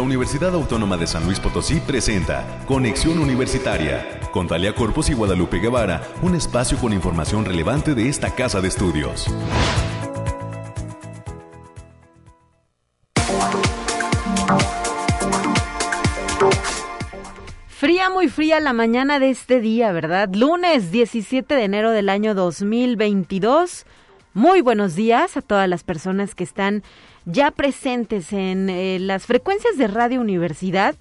La Universidad Autónoma de San Luis Potosí presenta Conexión Universitaria con Talia Corpus y Guadalupe Guevara, un espacio con información relevante de esta casa de estudios. Fría, muy fría la mañana de este día, ¿verdad? Lunes 17 de enero del año 2022. Muy buenos días a todas las personas que están ya presentes en eh, las frecuencias de Radio Universidad,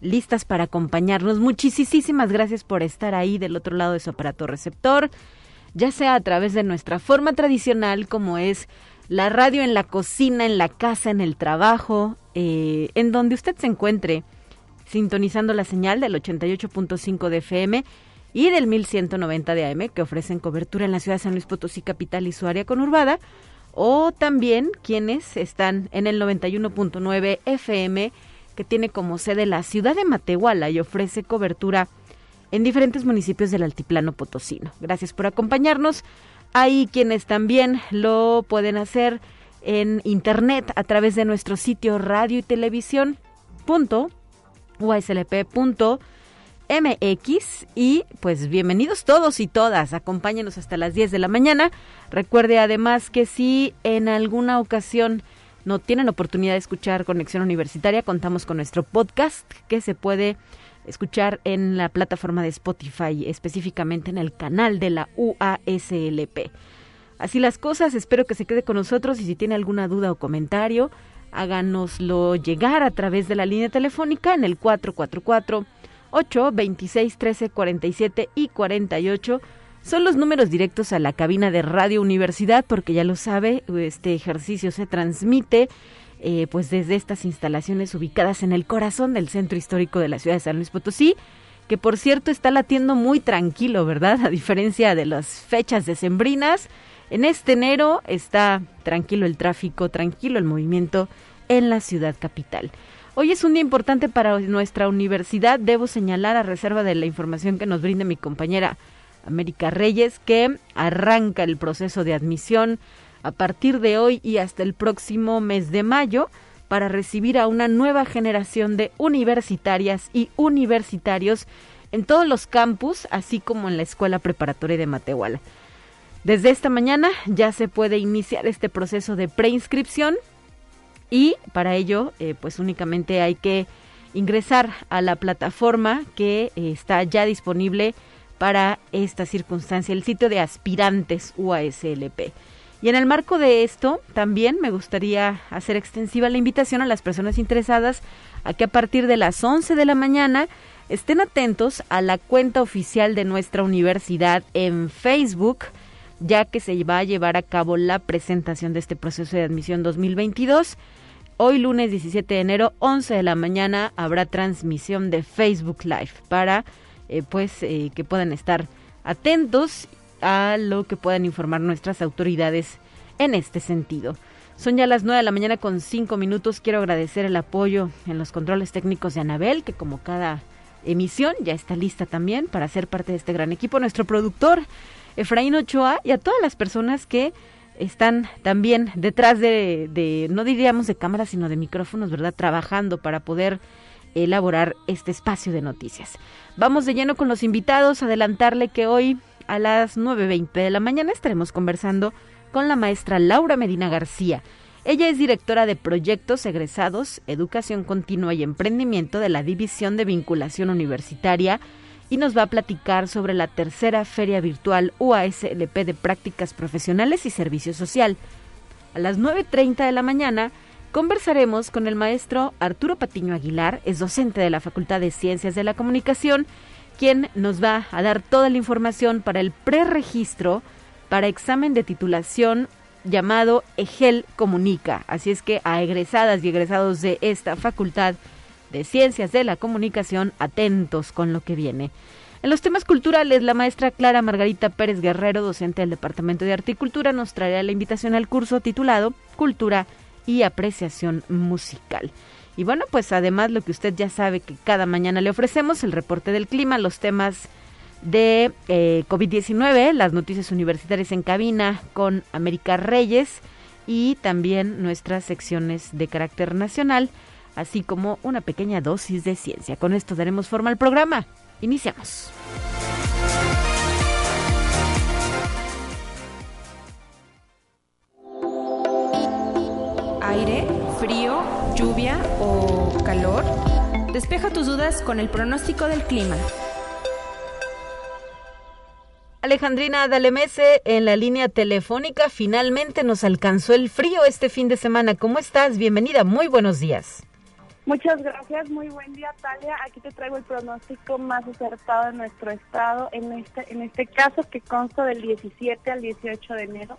listas para acompañarnos. Muchísimas gracias por estar ahí del otro lado de su aparato receptor, ya sea a través de nuestra forma tradicional como es la radio en la cocina, en la casa, en el trabajo, eh, en donde usted se encuentre sintonizando la señal del 88.5 de FM y del 1190 de AM que ofrecen cobertura en la ciudad de San Luis Potosí capital y su área conurbada o también quienes están en el 91.9 FM que tiene como sede la ciudad de Matehuala y ofrece cobertura en diferentes municipios del altiplano potosino. Gracias por acompañarnos. Hay quienes también lo pueden hacer en internet a través de nuestro sitio radio y televisión MX y pues bienvenidos todos y todas, acompáñenos hasta las 10 de la mañana. Recuerde además que si en alguna ocasión no tienen oportunidad de escuchar Conexión Universitaria, contamos con nuestro podcast que se puede escuchar en la plataforma de Spotify, específicamente en el canal de la UASLP. Así las cosas, espero que se quede con nosotros y si tiene alguna duda o comentario, háganoslo llegar a través de la línea telefónica en el 444 8 26 13 47 y 48 son los números directos a la cabina de Radio Universidad, porque ya lo sabe, este ejercicio se transmite eh, pues desde estas instalaciones ubicadas en el corazón del centro histórico de la ciudad de San Luis Potosí, que por cierto está latiendo muy tranquilo, ¿verdad? A diferencia de las fechas decembrinas, en este enero está tranquilo el tráfico, tranquilo el movimiento en la ciudad capital. Hoy es un día importante para nuestra universidad. Debo señalar a reserva de la información que nos brinde mi compañera América Reyes que arranca el proceso de admisión a partir de hoy y hasta el próximo mes de mayo para recibir a una nueva generación de universitarias y universitarios en todos los campus, así como en la Escuela Preparatoria de Matehuala. Desde esta mañana ya se puede iniciar este proceso de preinscripción y para ello eh, pues únicamente hay que ingresar a la plataforma que eh, está ya disponible para esta circunstancia, el sitio de aspirantes UASLP. Y en el marco de esto, también me gustaría hacer extensiva la invitación a las personas interesadas a que a partir de las 11 de la mañana estén atentos a la cuenta oficial de nuestra universidad en Facebook, ya que se va a llevar a cabo la presentación de este proceso de admisión 2022 Hoy lunes 17 de enero, 11 de la mañana, habrá transmisión de Facebook Live para eh, pues eh, que puedan estar atentos a lo que puedan informar nuestras autoridades en este sentido. Son ya las 9 de la mañana con 5 minutos. Quiero agradecer el apoyo en los controles técnicos de Anabel, que como cada emisión ya está lista también para ser parte de este gran equipo. Nuestro productor, Efraín Ochoa, y a todas las personas que están también detrás de, no diríamos de cámaras, sino de micrófonos, ¿verdad? Trabajando para poder elaborar este espacio de noticias. Vamos de lleno con los invitados, adelantarle que hoy a las 9.20 de la mañana estaremos conversando con la maestra Laura Medina García. Ella es directora de proyectos egresados, educación continua y emprendimiento de la División de Vinculación Universitaria y nos va a platicar sobre la tercera feria virtual UASLP de prácticas profesionales y servicio social. A las 9.30 de la mañana conversaremos con el maestro Arturo Patiño Aguilar, es docente de la Facultad de Ciencias de la Comunicación, quien nos va a dar toda la información para el preregistro para examen de titulación llamado EGEL Comunica. Así es que a egresadas y egresados de esta facultad de Ciencias de la Comunicación, atentos con lo que viene. En los temas culturales, la maestra Clara Margarita Pérez Guerrero, docente del Departamento de Articultura, nos traerá la invitación al curso titulado Cultura y Apreciación Musical. Y bueno, pues además lo que usted ya sabe que cada mañana le ofrecemos, el reporte del clima, los temas de eh, COVID-19, las noticias universitarias en cabina con América Reyes y también nuestras secciones de carácter nacional así como una pequeña dosis de ciencia. Con esto daremos forma al programa. Iniciamos. Aire, frío, lluvia o calor. Despeja tus dudas con el pronóstico del clima. Alejandrina Dalemese en la línea telefónica. Finalmente nos alcanzó el frío este fin de semana. ¿Cómo estás? Bienvenida. Muy buenos días. Muchas gracias, muy buen día Talia. Aquí te traigo el pronóstico más acertado de nuestro estado, en este, en este caso que consta del 17 al 18 de enero.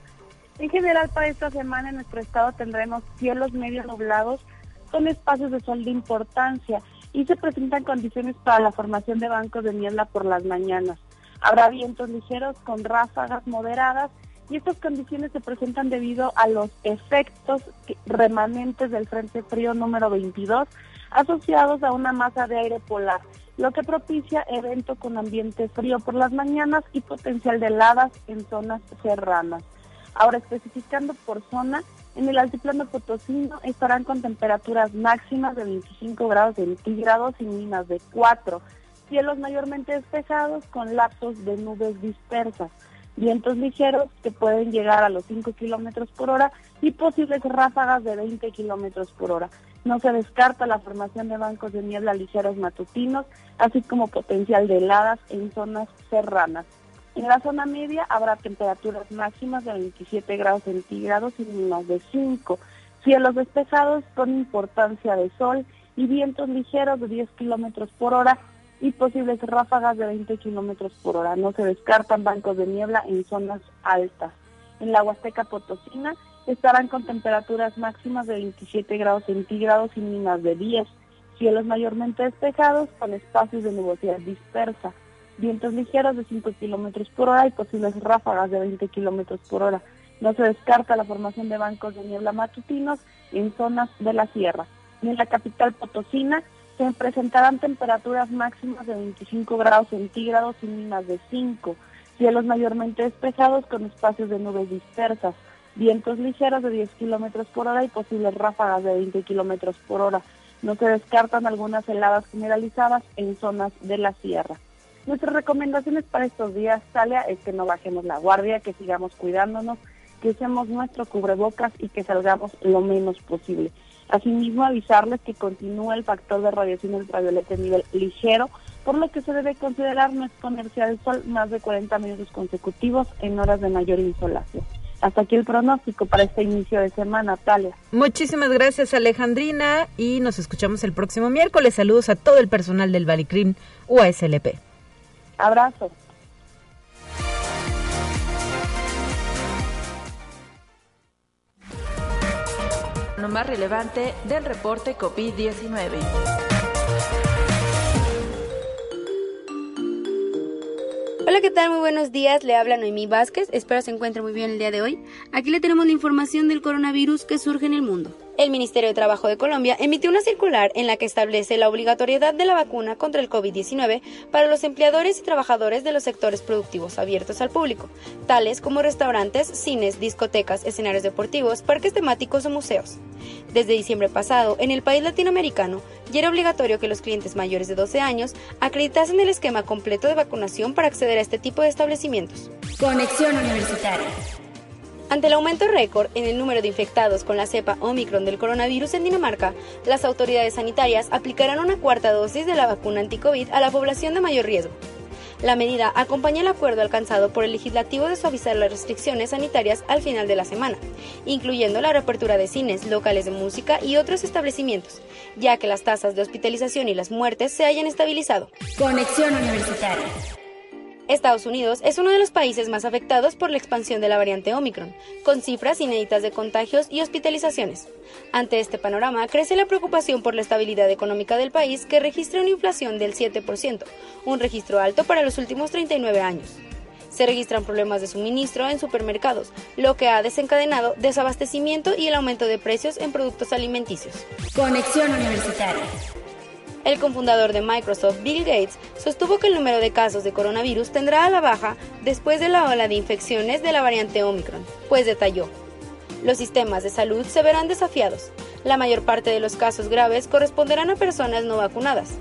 En general para esta semana en nuestro estado tendremos cielos medio nublados con espacios de sol de importancia y se presentan condiciones para la formación de bancos de niebla por las mañanas. Habrá vientos ligeros con ráfagas moderadas y estas condiciones se presentan debido a los efectos remanentes del Frente Frío número 22 asociados a una masa de aire polar, lo que propicia evento con ambiente frío por las mañanas y potencial de heladas en zonas serranas. Ahora, especificando por zona, en el altiplano potosino estarán con temperaturas máximas de 25 grados centígrados y mínimas de 4 cielos mayormente despejados con lapsos de nubes dispersas, vientos ligeros que pueden llegar a los 5 kilómetros por hora y posibles ráfagas de 20 kilómetros por hora. No se descarta la formación de bancos de niebla ligeros matutinos, así como potencial de heladas en zonas serranas. En la zona media habrá temperaturas máximas de 27 grados centígrados y mínimas de 5, cielos despejados con importancia de sol y vientos ligeros de 10 kilómetros por hora y posibles ráfagas de 20 kilómetros por hora. No se descartan bancos de niebla en zonas altas. En la Huasteca Potosina estarán con temperaturas máximas de 27 grados centígrados y mínimas de 10. Cielos mayormente despejados con espacios de nubosidad dispersa. Vientos ligeros de 5 kilómetros por hora y posibles ráfagas de 20 kilómetros por hora. No se descarta la formación de bancos de niebla matutinos en zonas de la sierra. En la capital potosina se presentarán temperaturas máximas de 25 grados centígrados y mínimas de 5, cielos mayormente despejados con espacios de nubes dispersas, vientos ligeros de 10 kilómetros por hora y posibles ráfagas de 20 kilómetros por hora. No se descartan algunas heladas generalizadas en zonas de la sierra. Nuestras recomendaciones para estos días, Talia, es que no bajemos la guardia, que sigamos cuidándonos, que usemos nuestro cubrebocas y que salgamos lo menos posible. Asimismo, avisarles que continúa el factor de radiación ultravioleta en nivel ligero, por lo que se debe considerar no exponerse al sol más de 40 minutos consecutivos en horas de mayor insolación. Hasta aquí el pronóstico para este inicio de semana, Talia. Muchísimas gracias, Alejandrina, y nos escuchamos el próximo miércoles. Saludos a todo el personal del Valicrim UASLP. Abrazo. Más relevante del reporte COVID-19. Hola, ¿qué tal? Muy buenos días. Le habla Noemí Vázquez. Espero se encuentre muy bien el día de hoy. Aquí le tenemos la información del coronavirus que surge en el mundo. El Ministerio de Trabajo de Colombia emitió una circular en la que establece la obligatoriedad de la vacuna contra el COVID-19 para los empleadores y trabajadores de los sectores productivos abiertos al público, tales como restaurantes, cines, discotecas, escenarios deportivos, parques temáticos o museos. Desde diciembre pasado, en el país latinoamericano, ya era obligatorio que los clientes mayores de 12 años acreditasen el esquema completo de vacunación para acceder a este tipo de establecimientos. Conexión Universitaria. Ante el aumento récord en el número de infectados con la cepa Omicron del coronavirus en Dinamarca, las autoridades sanitarias aplicarán una cuarta dosis de la vacuna anti-COVID a la población de mayor riesgo. La medida acompaña el acuerdo alcanzado por el legislativo de suavizar las restricciones sanitarias al final de la semana, incluyendo la reapertura de cines, locales de música y otros establecimientos, ya que las tasas de hospitalización y las muertes se hayan estabilizado. Conexión Universitaria. Estados Unidos es uno de los países más afectados por la expansión de la variante Omicron, con cifras inéditas de contagios y hospitalizaciones. Ante este panorama, crece la preocupación por la estabilidad económica del país, que registra una inflación del 7%, un registro alto para los últimos 39 años. Se registran problemas de suministro en supermercados, lo que ha desencadenado desabastecimiento y el aumento de precios en productos alimenticios. Conexión Universitaria. El cofundador de Microsoft, Bill Gates, sostuvo que el número de casos de coronavirus tendrá a la baja después de la ola de infecciones de la variante Omicron, pues detalló. Los sistemas de salud se verán desafiados. La mayor parte de los casos graves corresponderán a personas no vacunadas.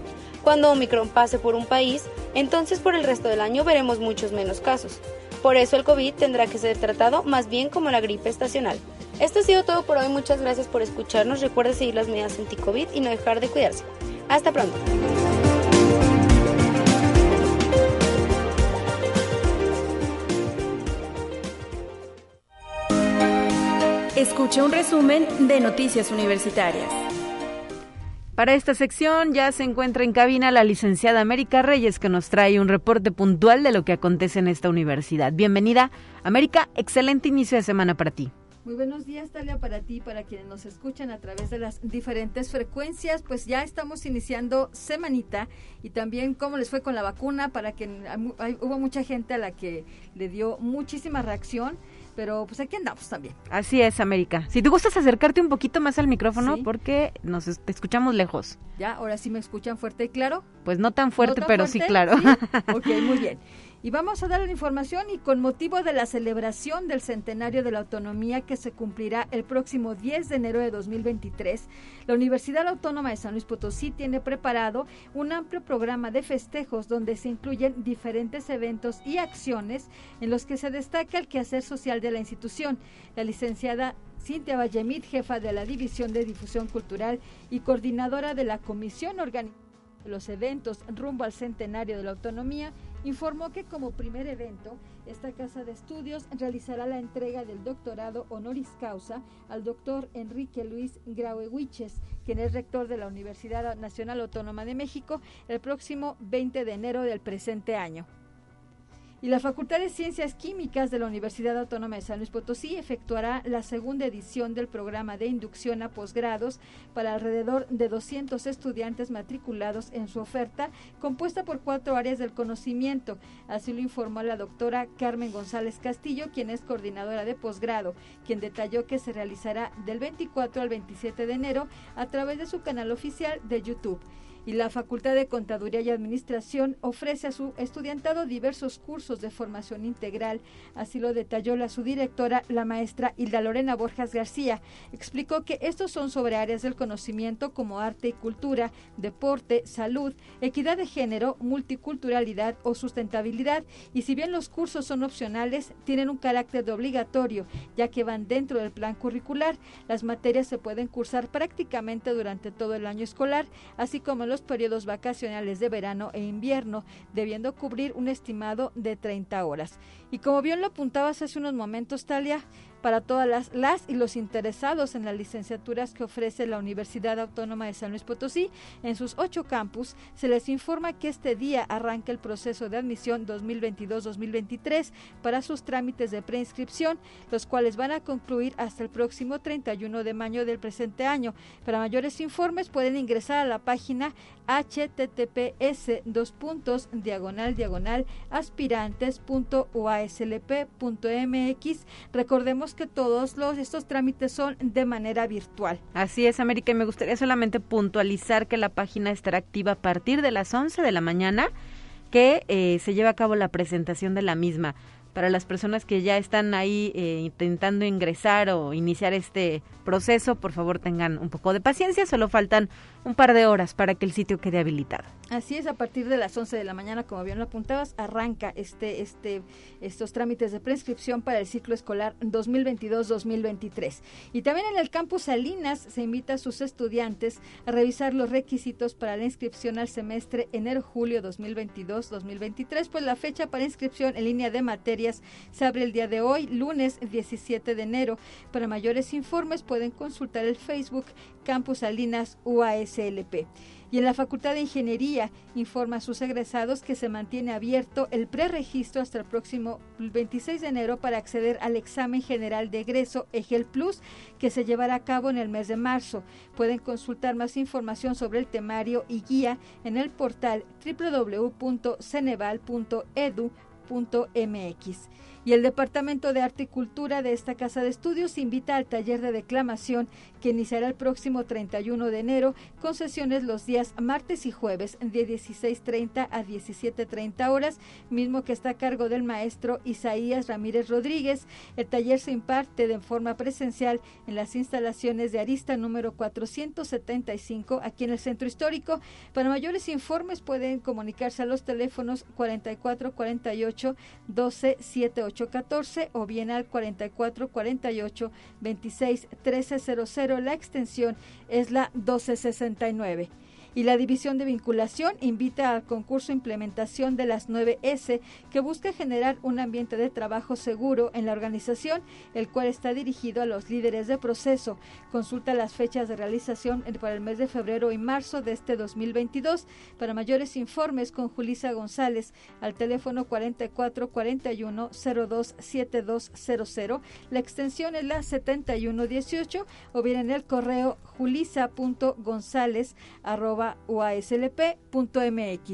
Cuando Omicron pase por un país, entonces por el resto del año veremos muchos menos casos. Por eso el COVID tendrá que ser tratado más bien como la gripe estacional. Esto ha sido todo por hoy, muchas gracias por escucharnos, recuerda seguir las medidas anti-COVID y no dejar de cuidarse. Hasta pronto. Escucha un resumen de Noticias Universitarias. Para esta sección ya se encuentra en cabina la licenciada América Reyes que nos trae un reporte puntual de lo que acontece en esta universidad. Bienvenida, América, excelente inicio de semana para ti. Muy buenos días, Talia, para ti, para quienes nos escuchan a través de las diferentes frecuencias. Pues ya estamos iniciando semanita y también cómo les fue con la vacuna, para que hubo mucha gente a la que le dio muchísima reacción pero pues aquí andamos también. Así es, América. Si te gustas acercarte un poquito más al micrófono porque nos te escuchamos lejos. Ya, ahora sí me escuchan fuerte y claro. Pues no tan fuerte, pero sí claro. Ok, muy bien. Y vamos a dar la información y con motivo de la celebración del centenario de la autonomía que se cumplirá el próximo 10 de enero de 2023, la Universidad Autónoma de San Luis Potosí tiene preparado un amplio programa de festejos donde se incluyen diferentes eventos y acciones en los que se destaca el quehacer social de la institución. La licenciada Cintia Vallemit, jefa de la División de Difusión Cultural y coordinadora de la Comisión Organizada de los eventos rumbo al centenario de la autonomía, informó que como primer evento, esta casa de estudios realizará la entrega del doctorado honoris causa al doctor Enrique Luis Grauewiches, quien es rector de la Universidad Nacional Autónoma de México, el próximo 20 de enero del presente año. Y la Facultad de Ciencias Químicas de la Universidad Autónoma de San Luis Potosí efectuará la segunda edición del programa de inducción a posgrados para alrededor de 200 estudiantes matriculados en su oferta, compuesta por cuatro áreas del conocimiento. Así lo informó la doctora Carmen González Castillo, quien es coordinadora de posgrado, quien detalló que se realizará del 24 al 27 de enero a través de su canal oficial de YouTube y la Facultad de Contaduría y Administración ofrece a su estudiantado diversos cursos de formación integral. Así lo detalló la subdirectora, la maestra Hilda Lorena Borjas García. Explicó que estos son sobre áreas del conocimiento como arte y cultura, deporte, salud, equidad de género, multiculturalidad o sustentabilidad. Y si bien los cursos son opcionales, tienen un carácter de obligatorio, ya que van dentro del plan curricular. Las materias se pueden cursar prácticamente durante todo el año escolar, así como los periodos vacacionales de verano e invierno, debiendo cubrir un estimado de 30 horas. Y como bien lo apuntabas hace unos momentos, Talia, para todas las, las y los interesados en las licenciaturas que ofrece la Universidad Autónoma de San Luis Potosí en sus ocho campus, se les informa que este día arranca el proceso de admisión 2022-2023 para sus trámites de preinscripción, los cuales van a concluir hasta el próximo 31 de mayo del presente año. Para mayores informes pueden ingresar a la página https dos puntos diagonal diagonal aspirantes.uaslp.mx. Recordemos que todos los, estos trámites son de manera virtual. Así es, América, y me gustaría solamente puntualizar que la página estará activa a partir de las 11 de la mañana que eh, se lleva a cabo la presentación de la misma para las personas que ya están ahí eh, intentando ingresar o iniciar este proceso, por favor tengan un poco de paciencia, solo faltan un par de horas para que el sitio quede habilitado. Así es, a partir de las 11 de la mañana, como bien lo apuntabas, arranca este, este, estos trámites de prescripción para el ciclo escolar 2022-2023. Y también en el campus Salinas se invita a sus estudiantes a revisar los requisitos para la inscripción al semestre enero-julio 2022-2023, pues la fecha para inscripción en línea de materias se abre el día de hoy, lunes 17 de enero. Para mayores informes pueden consultar el Facebook Campus Salinas UASLP. Y en la Facultad de Ingeniería informa a sus egresados que se mantiene abierto el preregistro hasta el próximo 26 de enero para acceder al examen general de egreso EGEL Plus que se llevará a cabo en el mes de marzo. Pueden consultar más información sobre el temario y guía en el portal www.ceneval.edu.mx. Y el Departamento de Arte y Cultura de esta Casa de Estudios invita al taller de declamación que iniciará el próximo 31 de enero con sesiones los días martes y jueves de 16.30 a 17.30 horas, mismo que está a cargo del maestro Isaías Ramírez Rodríguez. El taller se imparte de forma presencial en las instalaciones de Arista número 475 aquí en el Centro Histórico. Para mayores informes pueden comunicarse a los teléfonos 4448 12 14 o bien al 4448 26 1300. La extensión es la 1269 y la División de Vinculación invita al concurso Implementación de las 9S que busca generar un ambiente de trabajo seguro en la organización, el cual está dirigido a los líderes de proceso. Consulta las fechas de realización para el mes de febrero y marzo de este 2022. Para mayores informes con Julisa González al teléfono 4441 027200. La extensión es la 7118 o bien en el correo julisa.gonzález uaslp.mx.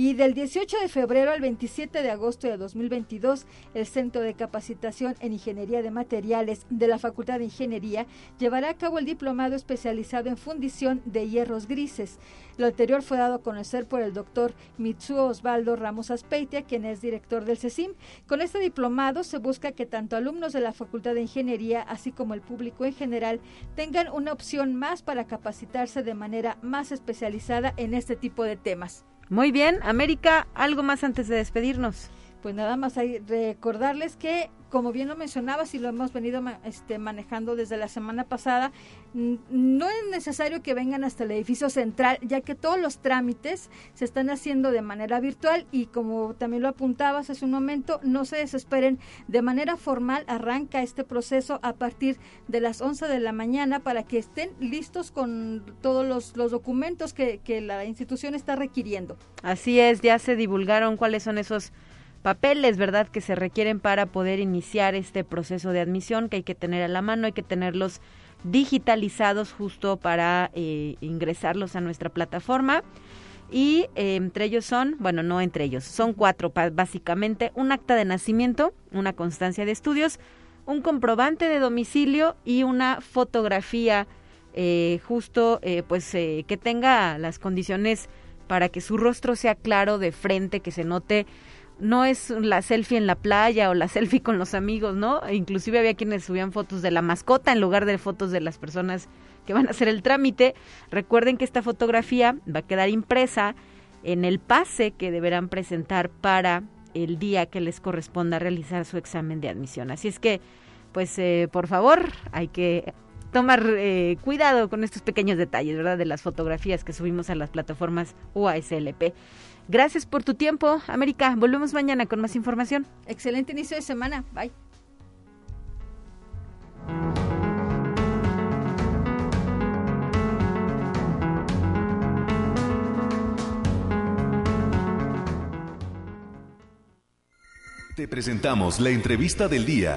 Y del 18 de febrero al 27 de agosto de 2022, el Centro de Capacitación en Ingeniería de Materiales de la Facultad de Ingeniería llevará a cabo el diplomado especializado en fundición de hierros grises. Lo anterior fue dado a conocer por el doctor Mitsuo Osvaldo Ramos Aspeitia, quien es director del CECIM. Con este diplomado se busca que tanto alumnos de la Facultad de Ingeniería, así como el público en general, tengan una opción más para capacitarse de manera más especializada en este tipo de temas. Muy bien, América, algo más antes de despedirnos. Pues nada más hay recordarles que como bien lo mencionabas y lo hemos venido este, manejando desde la semana pasada, no es necesario que vengan hasta el edificio central, ya que todos los trámites se están haciendo de manera virtual y como también lo apuntabas hace un momento, no se desesperen, de manera formal arranca este proceso a partir de las 11 de la mañana para que estén listos con todos los, documentos que, que la institución está requiriendo. Así es, ya se divulgaron cuáles son esos papeles, ¿verdad?, que se requieren para poder iniciar este proceso de admisión, que hay que tener a la mano, hay que tenerlos digitalizados justo para eh, ingresarlos a nuestra plataforma. Y eh, entre ellos son, bueno, no entre ellos, son cuatro básicamente, un acta de nacimiento, una constancia de estudios, un comprobante de domicilio y una fotografía eh, justo, pues, que tenga las condiciones para que su rostro sea claro de frente, que se note no es la selfie en la playa o la selfie con los amigos, ¿no? Inclusive había quienes subían fotos de la mascota en lugar de fotos de las personas que van a hacer el trámite. Recuerden que esta fotografía va a quedar impresa en el pase que deberán presentar para el día que les corresponda realizar su examen de admisión. Así es que, pues, eh, por favor, hay que tomar eh, cuidado con estos pequeños detalles, ¿verdad? De las fotografías que subimos a las plataformas UASLP. Gracias por tu tiempo, América. Volvemos mañana con más información. Excelente inicio de semana. Bye. Te presentamos la entrevista del día.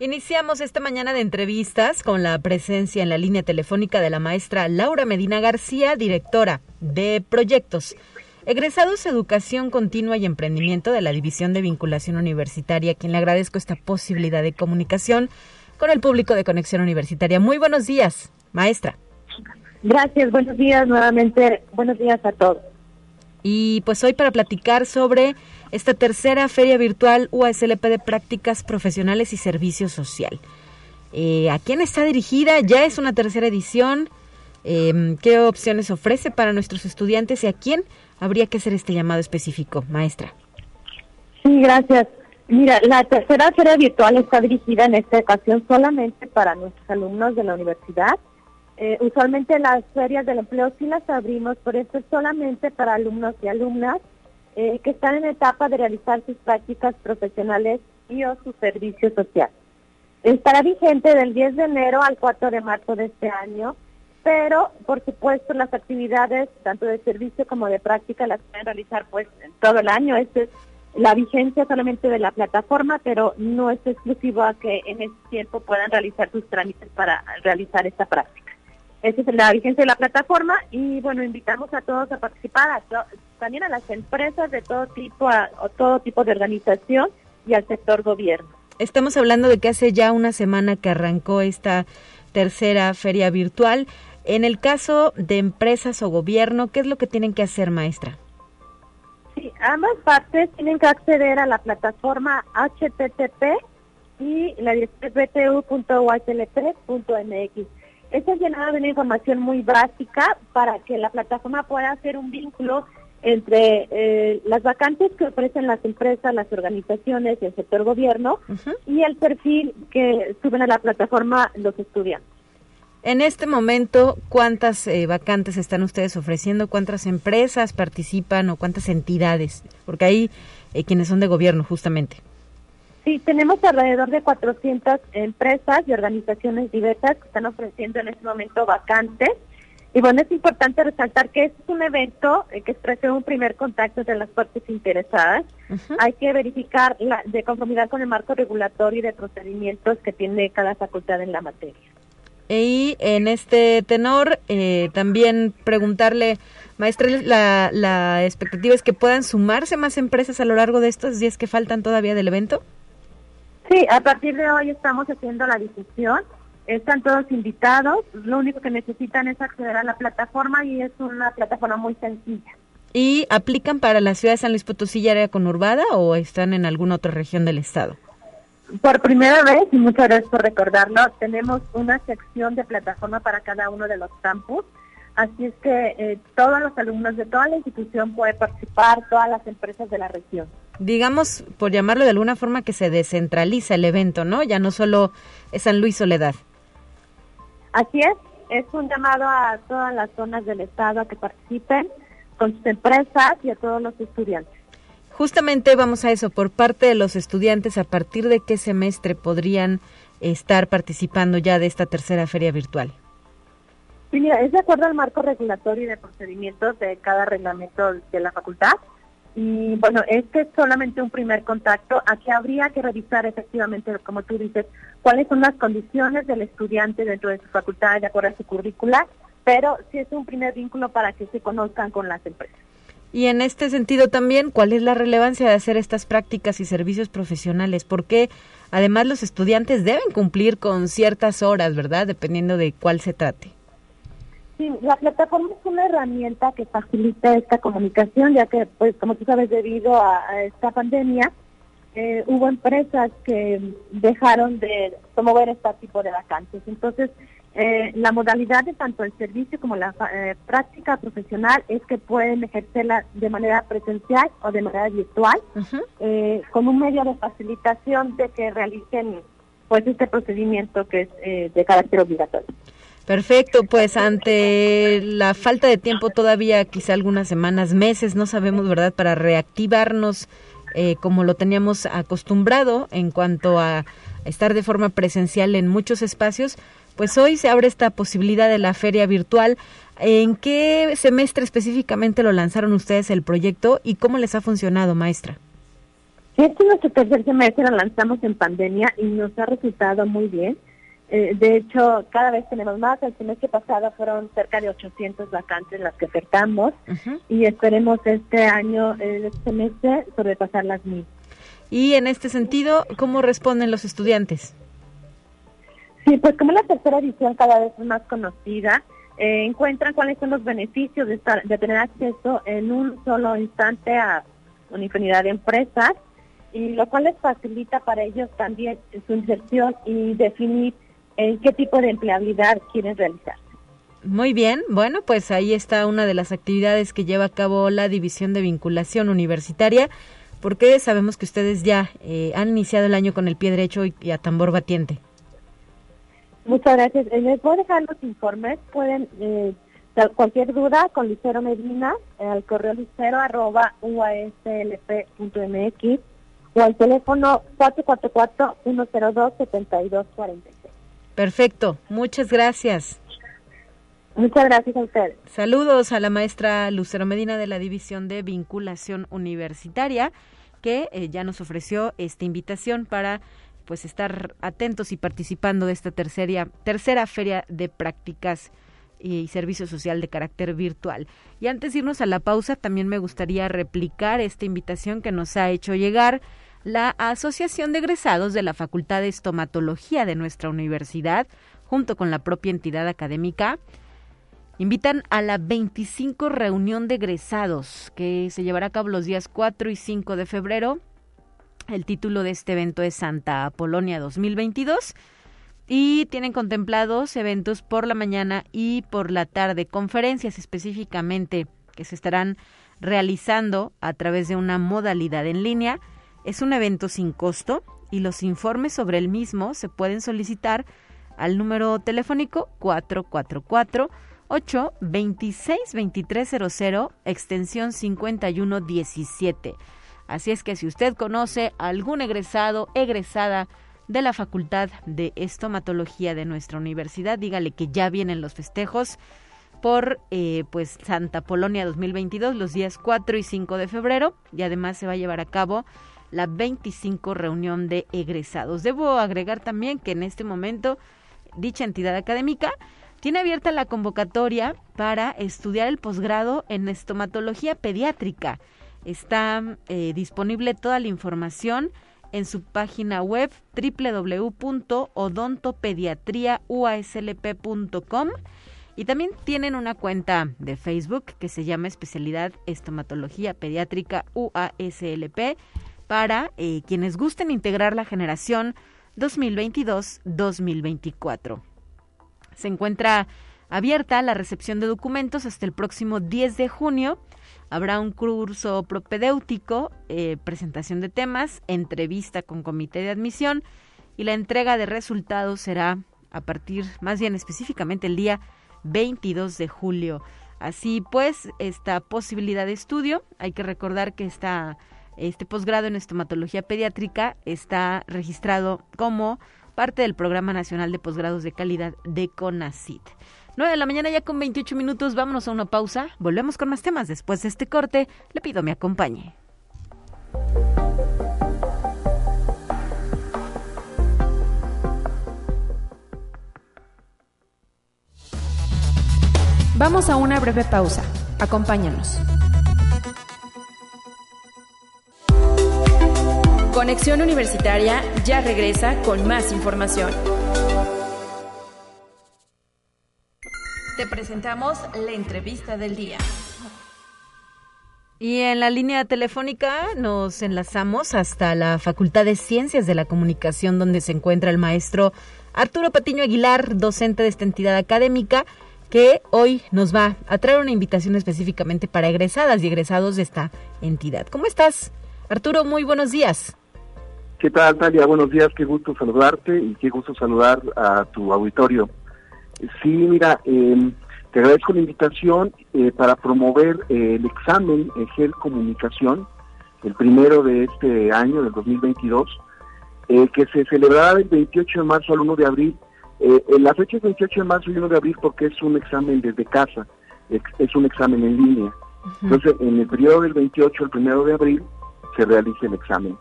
Iniciamos esta mañana de entrevistas con la presencia en la línea telefónica de la maestra Laura Medina García, directora de proyectos. Egresados Educación Continua y Emprendimiento de la División de Vinculación Universitaria, a quien le agradezco esta posibilidad de comunicación con el público de Conexión Universitaria. Muy buenos días, maestra. Gracias, buenos días nuevamente, buenos días a todos. Y pues hoy para platicar sobre esta tercera feria virtual UASLP de prácticas profesionales y servicio social. Eh, ¿A quién está dirigida? Ya es una tercera edición. Em, ¿Qué opciones ofrece para nuestros estudiantes y a quién habría que hacer este llamado específico, maestra? Sí, gracias. Mira, la tercera feria virtual está dirigida en esta ocasión solamente para nuestros alumnos de la universidad. Eh, usualmente las ferias del empleo sí las abrimos, por eso es solamente para alumnos y alumnas eh, que están en etapa de realizar sus prácticas profesionales y o su servicio social. Estará vigente del 10 de enero al 4 de marzo de este año, pero por supuesto las actividades tanto de servicio como de práctica las pueden realizar pues todo el año. Esta es la vigencia solamente de la plataforma, pero no es exclusivo a que en ese tiempo puedan realizar sus trámites para realizar esta práctica. Esa es la vigencia de la plataforma y bueno, invitamos a todos a participar, también a las empresas de todo tipo, a, todo tipo de organización y al sector gobierno. Estamos hablando de que hace ya una semana que arrancó esta tercera feria virtual. En el caso de empresas o gobierno, ¿qué es lo que tienen que hacer, maestra? Sí, ambas partes tienen que acceder a la plataforma HTTP y la btu.ytlp.mx. Esto es llenado de una información muy básica para que la plataforma pueda hacer un vínculo entre eh, las vacantes que ofrecen las empresas, las organizaciones y el sector gobierno y el perfil que suben a la plataforma los estudiantes. En este momento, ¿cuántas eh, vacantes están ustedes ofreciendo? ¿Cuántas empresas participan o cuántas entidades? Porque hay eh, quienes son de gobierno, justamente. Sí, tenemos alrededor de 400 empresas y organizaciones diversas que están ofreciendo en este momento vacantes. Y bueno, es importante resaltar que este es un evento eh, que expresa un primer contacto entre las partes interesadas. Hay que verificar la, de conformidad con el marco regulatorio y de procedimientos que tiene cada facultad en la materia. Y en este tenor, eh, también preguntarle, maestra, la, la expectativa es que puedan sumarse más empresas a lo largo de estos días que faltan todavía del evento. Sí, a partir de hoy estamos haciendo la difusión. Están todos invitados. Lo único que necesitan es acceder a la plataforma y es una plataforma muy sencilla. ¿Y aplican para la ciudad de San Luis Potosí y área conurbada o están en alguna otra región del estado? Por primera vez, y muchas gracias por recordarlo, tenemos una sección de plataforma para cada uno de los campus. Así es que eh, todos los alumnos de toda la institución pueden participar, todas las empresas de la región. Digamos, por llamarlo de alguna forma, que se descentraliza el evento, ¿no? Ya no solo es San Luis Soledad. Así es, es un llamado a todas las zonas del estado a que participen con sus empresas y a todos los estudiantes. Justamente vamos a eso, por parte de los estudiantes, ¿a partir de qué semestre podrían estar participando ya de esta tercera feria virtual? Sí, mira, es de acuerdo al marco regulatorio y de procedimientos de cada reglamento de la facultad. Y bueno, este es solamente un primer contacto. Aquí habría que revisar efectivamente, como tú dices, cuáles son las condiciones del estudiante dentro de su facultad de acuerdo a su currícula, pero sí es un primer vínculo para que se conozcan con las empresas. Y en este sentido también, ¿cuál es la relevancia de hacer estas prácticas y servicios profesionales? Porque además los estudiantes deben cumplir con ciertas horas, ¿verdad? Dependiendo de cuál se trate. Sí, la plataforma es una herramienta que facilita esta comunicación, ya que, pues, como tú sabes, debido a, esta pandemia, eh, hubo empresas que dejaron de promover este tipo de vacantes. Entonces, eh, la modalidad de tanto el servicio como la eh, práctica profesional es que pueden ejercerla de manera presencial o de manera virtual, eh, con un medio de facilitación de que realicen pues este procedimiento que es de carácter obligatorio. Perfecto, pues ante la falta de tiempo todavía, quizá algunas semanas, meses, no sabemos, ¿verdad?, para reactivarnos como lo teníamos acostumbrado en cuanto a estar de forma presencial en muchos espacios, pues hoy se abre esta posibilidad de la feria virtual. ¿En qué semestre específicamente lo lanzaron ustedes el proyecto y cómo les ha funcionado, maestra? Este es nuestro tercer semestre, lo lanzamos en pandemia y nos ha resultado muy bien. Eh, de hecho, cada vez tenemos más. El semestre pasado fueron cerca de 800 vacantes las que ofertamos y esperemos este año, este semestre, sobrepasar las mil. Y en este sentido, ¿cómo responden los estudiantes? Sí, pues como la tercera edición cada vez es más conocida, eh, encuentran cuáles son los beneficios de, estar, de tener acceso en un solo instante a una infinidad de empresas, y lo cual les facilita para ellos también su inserción y definir en qué tipo de empleabilidad quieren realizar. Muy bien, bueno, pues ahí está una de las actividades que lleva a cabo la División de Vinculación Universitaria, porque sabemos que ustedes ya eh, han iniciado el año con el pie derecho y a tambor batiente. Muchas gracias. Les voy a dejar los informes. Pueden, eh, cualquier duda con Lucero Medina, eh, al correo lucero arroba uaslp.mx o al teléfono 444-102-7246. Perfecto. Muchas gracias. Muchas gracias a ustedes. Saludos a la maestra Lucero Medina de la División de Vinculación Universitaria, que ya nos ofreció esta invitación para pues estar atentos y participando de esta tercera, tercera feria de prácticas y servicio social de carácter virtual. Y antes de irnos a la pausa, también me gustaría replicar esta invitación que nos ha hecho llegar la Asociación de Egresados de la Facultad de Estomatología de nuestra universidad, junto con la propia entidad académica, invitan a la 25 reunión de egresados que se llevará a cabo los días 4 y 5 de febrero. El título de este evento es Santa Apolonia 2022 y tienen contemplados eventos por la mañana y por la tarde, conferencias específicamente que se estarán realizando a través de una modalidad en línea. Es un evento sin costo y los informes sobre el mismo se pueden solicitar al número telefónico 444 826 2300 extensión 5117. Así es que si usted conoce algún egresado, egresada de la Facultad de Estomatología de nuestra universidad. Dígale que ya vienen los festejos por eh, pues Santa Polonia 2022 los días 4 y 5 de febrero y además se va a llevar a cabo la 25 reunión de egresados. Debo agregar también que en este momento dicha entidad académica tiene abierta la convocatoria para estudiar el posgrado en estomatología pediátrica. Está eh, disponible toda la información en su página web www.odontopediatriauaslp.com y también tienen una cuenta de Facebook que se llama Especialidad Estomatología Pediátrica UASLP para eh, quienes gusten integrar la generación 2022-2024. Se encuentra abierta la recepción de documentos hasta el próximo 10 de junio Habrá un curso propedéutico, eh, presentación de temas, entrevista con comité de admisión y la entrega de resultados será a partir, más bien específicamente el día 22 de julio. Así pues, esta posibilidad de estudio, hay que recordar que esta, este posgrado en estomatología pediátrica está registrado como parte del Programa Nacional de Posgrados de Calidad de CONACIT. 9 de la mañana ya con 28 minutos, vámonos a una pausa, volvemos con más temas. Después de este corte, le pido me acompañe. Vamos a una breve pausa. Acompáñanos. Conexión Universitaria ya regresa con más información. Te presentamos la entrevista del día. Y en la línea telefónica nos enlazamos hasta la Facultad de Ciencias de la Comunicación, donde se encuentra el maestro Arturo Patiño Aguilar, docente de esta entidad académica, que hoy nos va a traer una invitación específicamente para egresadas y egresados de esta entidad. ¿Cómo estás? Arturo, muy buenos días. ¿Qué tal, Talia? Buenos días, qué gusto saludarte y qué gusto saludar a tu auditorio. Sí, mira, eh, te agradezco la invitación eh, para promover eh, el examen EGEL Comunicación, el primero de este año, del 2022, eh, que se celebrará del 28 de marzo al 1 de abril. la fecha es 28 de marzo y 1 de abril porque es un examen desde casa, es, un examen en línea. Entonces, en el periodo del 28 al 1 de abril se realiza el examen.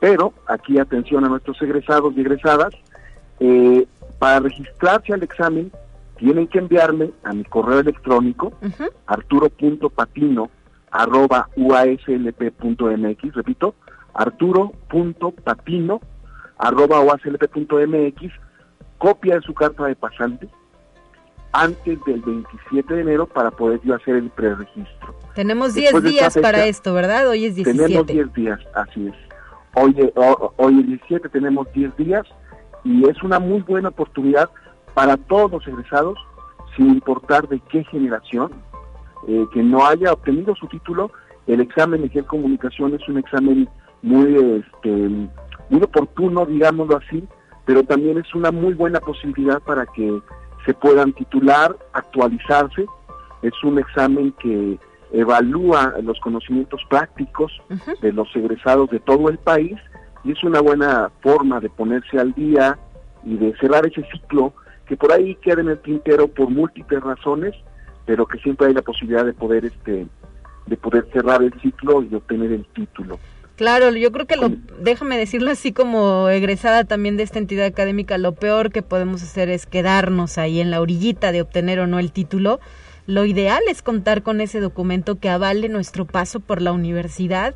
Pero aquí atención a nuestros egresados y egresadas, eh, para registrarse al examen, tienen que enviarme a mi correo electrónico, arturo.patino, arroba uaslp.mx, repito, arturo.patino, arroba uaslp.mx, copia de su carta de pasante antes del 27 de enero para poder yo hacer el preregistro. Tenemos 10 días para esto, ¿verdad? Hoy es 17. Tenemos 10 días, así es. Hoy, hoy el 17 tenemos 10 días y es una muy buena oportunidad para todos los egresados, sin importar de qué generación, eh, que no haya obtenido su título, el examen de comunicación es un examen muy, este, muy oportuno, digámoslo así, pero también es una muy buena posibilidad para que se puedan titular, actualizarse. Es un examen que evalúa los conocimientos prácticos de los egresados de todo el país y es una buena forma de ponerse al día y de cerrar ese ciclo que por ahí queda en el tintero por múltiples razones, pero que siempre hay la posibilidad de poder este de poder cerrar el ciclo y obtener el título. Claro, yo creo que lo, déjame decirlo así como egresada también de esta entidad académica, lo peor que podemos hacer es quedarnos ahí en la orillita de obtener o no el título. Lo ideal es contar con ese documento que avale nuestro paso por la universidad,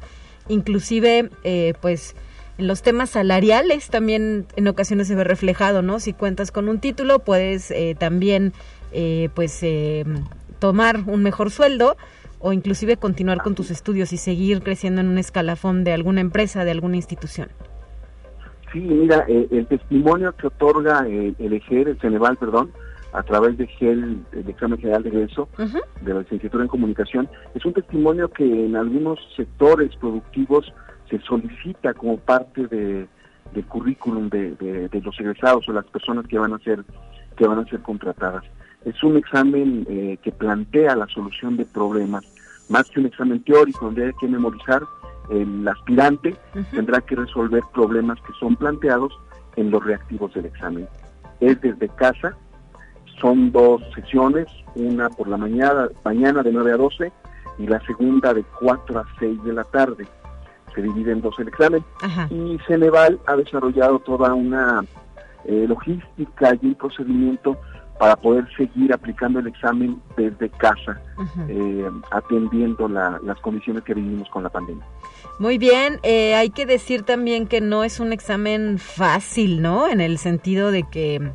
inclusive, eh, pues, en los temas salariales también en ocasiones se ve reflejado, ¿no? Si cuentas con un título, puedes eh, también, eh, pues, eh, tomar un mejor sueldo o inclusive continuar con tus estudios y seguir creciendo en un escalafón de alguna empresa, de alguna institución. Sí, mira, eh, el testimonio que otorga el EGER, el Ceneval, perdón, a través de GEL, el examen general de egreso de la licenciatura en comunicación, es un testimonio que en algunos sectores productivos se solicita como parte de, del currículum de, de- de los egresados o las personas que van a ser que van a ser contratadas. Es un examen eh, que plantea la solución de problemas, más que un examen teórico donde hay que memorizar, el aspirante tendrá que resolver problemas que son planteados en los reactivos del examen. Es desde casa, son dos sesiones, una por la mañana, mañana de 9 a 12 y la segunda de 4 a 6 de la tarde. Se divide en dos el examen Ajá. y Ceneval ha desarrollado toda una eh, logística y un procedimiento para poder seguir aplicando el examen desde casa, eh, atendiendo la- las condiciones que vivimos con la pandemia. Muy bien, eh, hay que decir también que no es un examen fácil, ¿no? En el sentido de que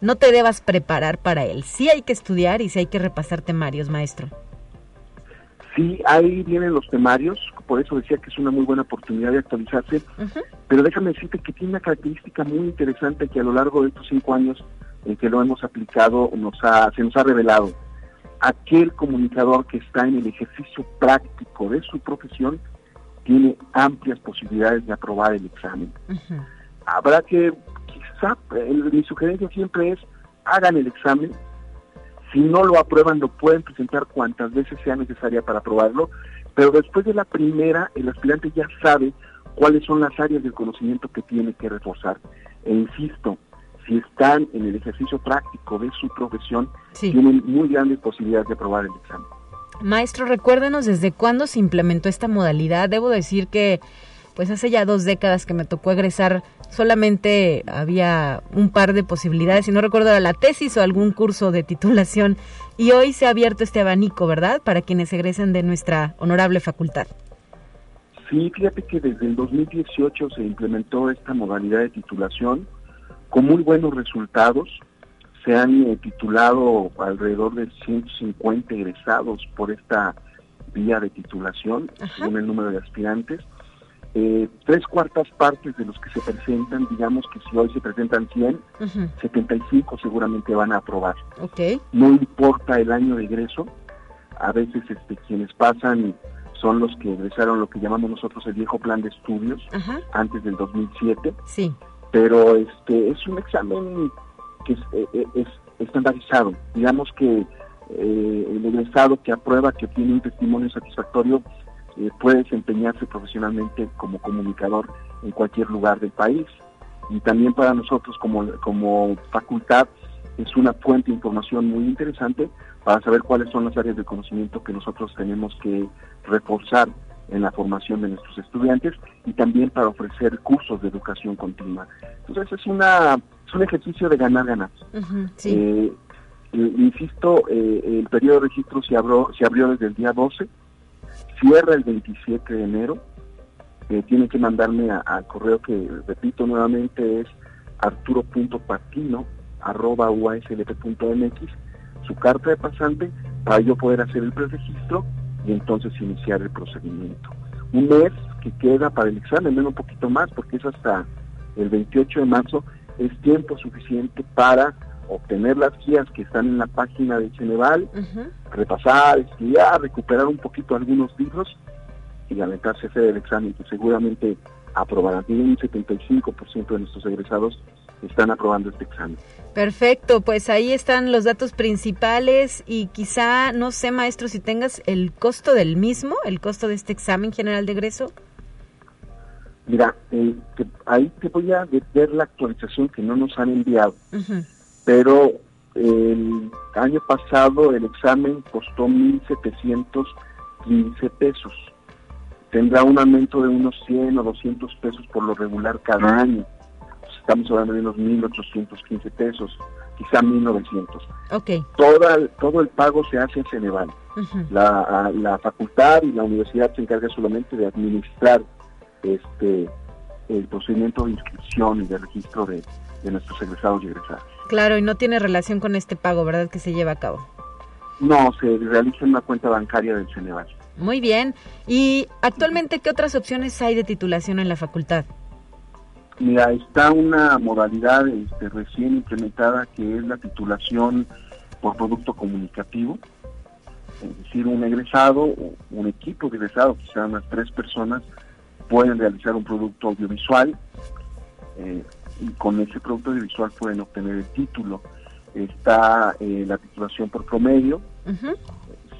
no te debas preparar para él. Sí hay que estudiar y sí hay que repasar temarios, maestro. Sí, ahí vienen los temarios, por eso decía que es una muy buena oportunidad de actualizarse, pero déjame decirte que tiene una característica muy interesante que a lo largo de estos cinco años en que lo hemos aplicado nos ha, se nos ha revelado. Aquel comunicador que está en el ejercicio práctico de su profesión tiene amplias posibilidades de aprobar el examen. Habrá que, quizá, el- mi sugerencia siempre es, hagan el examen, si no lo aprueban, lo pueden presentar cuantas veces sea necesaria para aprobarlo, pero después de la primera, el aspirante ya sabe cuáles son las áreas del conocimiento que tiene que reforzar. E insisto, si están en el ejercicio práctico de su profesión, Sí. tienen muy grandes posibilidades de aprobar el examen. Maestro, recuérdenos desde cuándo se implementó esta modalidad. Debo decir que, pues hace ya dos décadas que me tocó egresar, solamente había un par de posibilidades, y no recuerdo era la tesis o algún curso de titulación, y hoy se ha abierto este abanico, ¿verdad? Para quienes egresen de nuestra honorable facultad. Sí, fíjate que desde el 2018 se implementó esta modalidad de titulación con muy buenos resultados. Se han eh, titulado alrededor de 150 egresados por esta vía de titulación, según el número de aspirantes. Eh, tres cuartas partes de los que se presentan, digamos que si hoy se presentan 100, Ujú, 75 seguramente van a aprobar Ok. no importa el año de egreso, a veces este, quienes pasan son los que egresaron lo que llamamos nosotros el viejo plan de estudios Ajá. antes del 2007, Sí. pero este es un examen que es, eh, eh, es estandarizado. Digamos que eh, el egresado que aprueba, que tiene un testimonio satisfactorio, eh, puede desempeñarse profesionalmente como comunicador en cualquier lugar del país. Y también para nosotros como, como facultad es una fuente de información muy interesante para saber cuáles son las áreas de conocimiento que nosotros tenemos que reforzar en la formación de nuestros estudiantes y también para ofrecer cursos de educación continua. Entonces es una es un ejercicio de ganar ganar. Sí. Eh, eh, insisto, eh, el periodo de registro se abrió, se abrió desde el día 12, cierra el 27 de enero. Eh, tienen que mandarme al correo que, repito nuevamente, es arturo.patino arroba uaslp.mx su carta de pasante para yo poder hacer el preregistro y entonces iniciar el procedimiento. Un mes que queda para el examen, menos un poquito más, porque es hasta el 28 de marzo, es tiempo suficiente para obtener las guías que están en la página de Ceneval, repasar, estudiar, recuperar un poquito algunos libros y aventarse a hacer el examen, que seguramente aprobarán. Tiene un 75% de nuestros egresados están aprobando este examen. Perfecto, pues ahí están los datos principales y quizá, no sé, maestro, si tengas el costo del mismo, el costo de este examen general de egreso. Mira, eh, te- ahí te voy a ver la actualización que no nos han enviado, Ujú, pero el año pasado el examen costó 1.715 pesos. tendrá un aumento de unos 100 o 200 pesos por lo regular cada año. Estamos hablando de unos 1.815 pesos, quizá 1.900. Ok. Toda, todo el pago se hace en Ceneval. la, la facultad y la universidad se encarga solamente de administrar este el procedimiento de inscripción y de registro de, de nuestros egresados y egresadas. Claro, y no tiene relación con este pago, ¿verdad? Que se lleva a cabo. No, se realiza en una cuenta bancaria del Ceneval. Muy bien. ¿Y actualmente qué otras opciones hay de titulación en la facultad? Mira, está una modalidad este, recién implementada que es la titulación por producto comunicativo. Es decir, un egresado, un equipo de egresados, quizá unas tres personas, pueden realizar un producto audiovisual eh, y con ese producto audiovisual pueden obtener el título. Está eh, la titulación por promedio.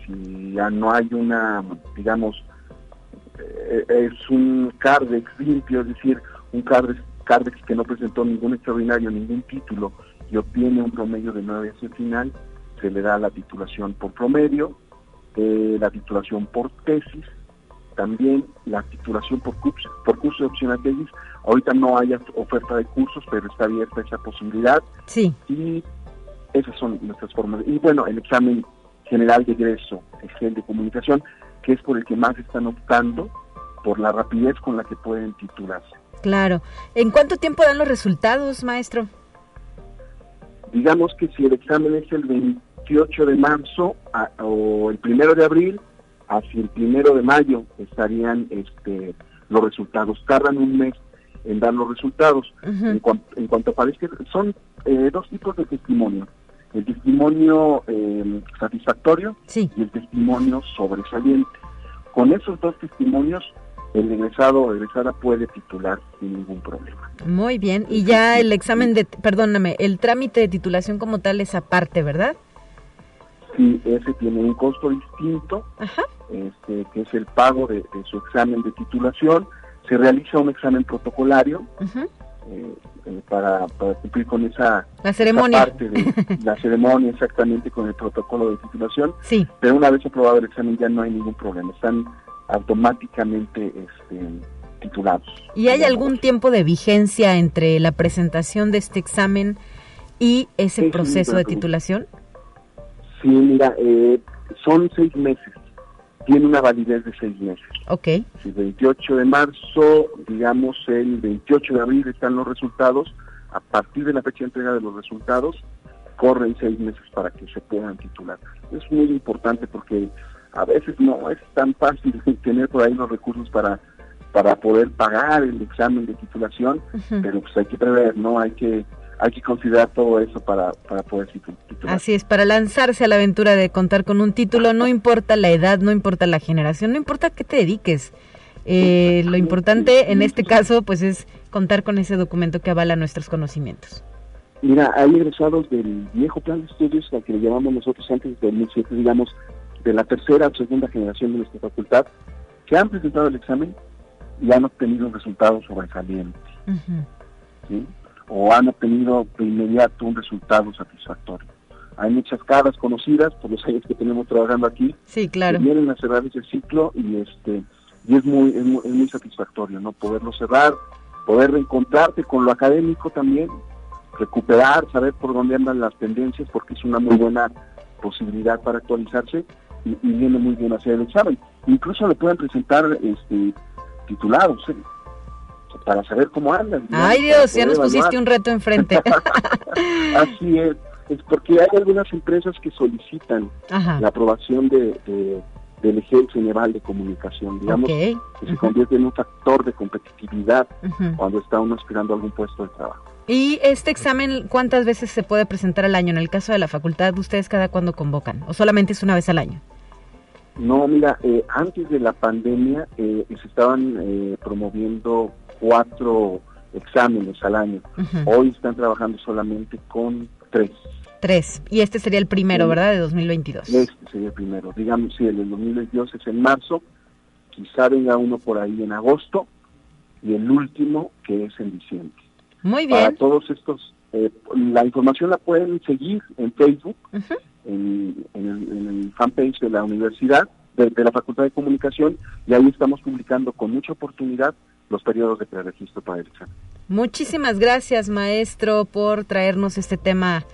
Si ya no hay una, digamos, eh, es un CARDEX limpio, es decir, un CARDEX, CARDEX que no presentó ningún extraordinario, ningún título y obtiene un promedio de 9 hacia el final, se le da la titulación por promedio, la titulación por tesis también la titulación por curso, por curso de opción a tesis. Ahorita no hay oferta de cursos, pero está abierta esa posibilidad. Sí. Y esas son nuestras formas. Y bueno, el examen general de egreso, el de comunicación, que es por el que más están optando por la rapidez con la que pueden titularse. Claro. ¿En cuánto tiempo dan los resultados, maestro? Digamos que si el examen es el 28 de marzo o el primero de abril, hacia el primero de mayo estarían este, los resultados. Tardan un mes en dar los resultados. en, cuanto aparezca, son eh, dos tipos de testimonio. El testimonio em, satisfactorio y el testimonio sobresaliente. Con esos dos testimonios, el egresado o egresada puede titular sin ningún problema. Muy bien. Y ya el examen de, perdóname, el trámite de titulación como tal es aparte, ¿verdad? Sí, ese tiene un costo distinto, este, que es el pago de, su examen de titulación. Se realiza un examen protocolario eh, eh, para, cumplir con esa, la ceremonia. parte de la ceremonia exactamente con el protocolo de titulación. Sí. Pero una vez aprobado el examen ya no hay ningún problema, están automáticamente este, titulados. ¿Y hay algún tiempo de vigencia entre la presentación de este examen y ese proceso de titulación? Sí, mira, eh, son seis meses. Tiene una validez de seis meses. Ok. Si el 28 de marzo, digamos, el 28 de abril están los resultados, a partir de la fecha de entrega de los resultados, corren seis meses para que se puedan titular. Es muy importante porque a veces no es tan fácil tener por ahí los recursos para para poder pagar el examen de titulación, pero pues hay que prever, ¿no? Hay que hay que considerar todo eso para, para poder titular. Así es, para lanzarse a la aventura de contar con un título, no importa la edad, no importa la generación, no importa qué te dediques. Eh, lo importante en este caso, pues es contar con ese documento que avala nuestros conocimientos. Mira, hay egresados del viejo plan de estudios, al que le llamamos nosotros antes de 2007, digamos, de la tercera o segunda generación de nuestra facultad, que han presentado el examen y han obtenido resultados sobresalientes. ¿sí? O han obtenido de inmediato un resultado satisfactorio. Hay muchas caras conocidas por los años que tenemos trabajando aquí. Sí, claro. Que vienen a cerrar ese ciclo y este y es muy, es muy, satisfactorio, ¿no? Poderlo cerrar, poder reencontrarte con lo académico también, recuperar, saber por dónde andan las tendencias, porque es una muy buena posibilidad para actualizarse y, viene muy bien hacer el examen. Incluso le pueden presentar este titulados, ¿eh? Para saber cómo andan. Ay Dios, ya nos pusiste un reto enfrente. Así es, es porque hay algunas empresas que solicitan la aprobación de, del Ejército General de Comunicación, digamos, que se convierte en un factor de competitividad cuando está uno aspirando a algún puesto de trabajo. ¿Y este examen cuántas veces se puede presentar al año? En el caso de la facultad, ¿ustedes cada cuándo convocan? ¿O solamente es una vez al año? No, mira, eh, antes de la pandemia eh, se estaban eh, promoviendo cuatro exámenes al año. Hoy están trabajando solamente con tres. Tres. Y este sería el primero, ¿verdad? De 2022. Este sería el primero. Digamos, si el de 2022 es en marzo, quizá venga uno por ahí en agosto y el último que es en diciembre. Muy bien. Para todos estos, eh, la información la pueden seguir en Facebook, en, el, fanpage de la universidad, de, la Facultad de Comunicación y ahí estamos publicando con mucha oportunidad los periodos de preregistro para el examen. Muchísimas gracias, maestro, por traernos este tema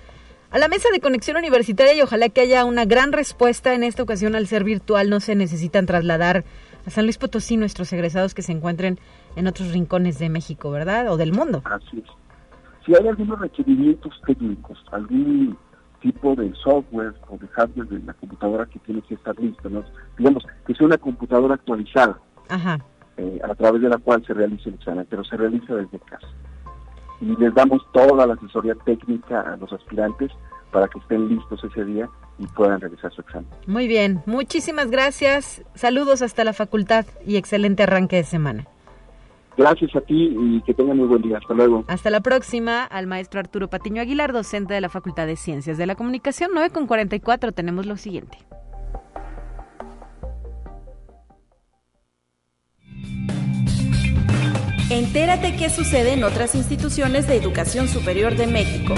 a la mesa de conexión universitaria y ojalá que haya una gran respuesta en esta ocasión al ser virtual. No se necesitan trasladar a San Luis Potosí nuestros egresados que se encuentren en otros rincones de México, ¿verdad? O del mundo. Así es. Si hay algunos requerimientos técnicos, algún tipo de software o de hardware de la computadora que tiene que estar listo, ¿no? digamos que sea una computadora actualizada eh, a través de la cual se realiza el examen, pero se realiza desde casa. Y les damos toda la asesoría técnica a los aspirantes para que estén listos ese día y puedan realizar su examen. Muy bien, muchísimas gracias, saludos hasta la facultad y excelente arranque de semana. Gracias a ti y que tengan muy buen día. Hasta luego. Hasta la próxima. Al maestro Arturo Patiño Aguilar, docente de la Facultad de Ciencias de la Comunicación, 9 con 44. Tenemos lo siguiente. Entérate qué sucede en otras instituciones de educación superior de México.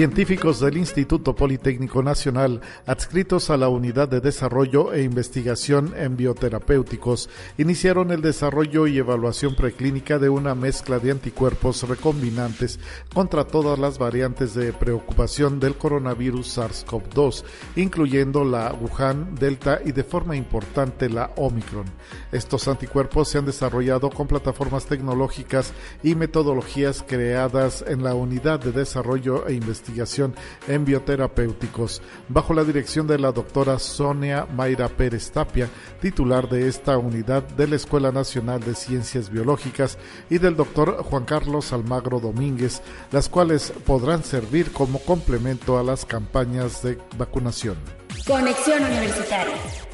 Científicos del Instituto Politécnico Nacional, adscritos a la Unidad de Desarrollo e Investigación en Bioterapéuticos, iniciaron el desarrollo y evaluación preclínica de una mezcla de anticuerpos recombinantes contra todas las variantes de preocupación del coronavirus SARS-CoV-2, incluyendo la Wuhan, Delta y de forma importante la Omicron. Estos anticuerpos se han desarrollado con plataformas tecnológicas y metodologías creadas en la Unidad de Desarrollo e Investigación investigación en bioterapéuticos, bajo la dirección de la doctora Sonia Mayra Pérez Tapia, titular de esta unidad de la Escuela Nacional de Ciencias Biológicas, y del doctor Juan Carlos Almagro Domínguez, las cuales podrán servir como complemento a las campañas de vacunación. Conexión Universitaria.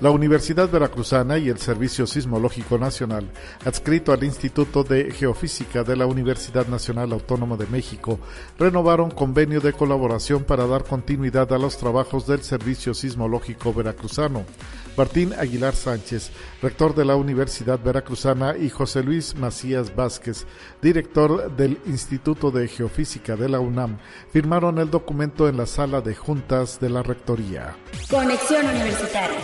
La Universidad Veracruzana y el Servicio Sismológico Nacional, adscrito al Instituto de Geofísica de la Universidad Nacional Autónoma de México, renovaron convenio de colaboración para dar continuidad a los trabajos del Servicio Sismológico Veracruzano. Martín Aguilar Sánchez, rector de la Universidad Veracruzana, y José Luis Macías Vázquez, director del Instituto de Geofísica de la UNAM, firmaron el documento en la sala de juntas de la Rectoría. Conexión Universitaria.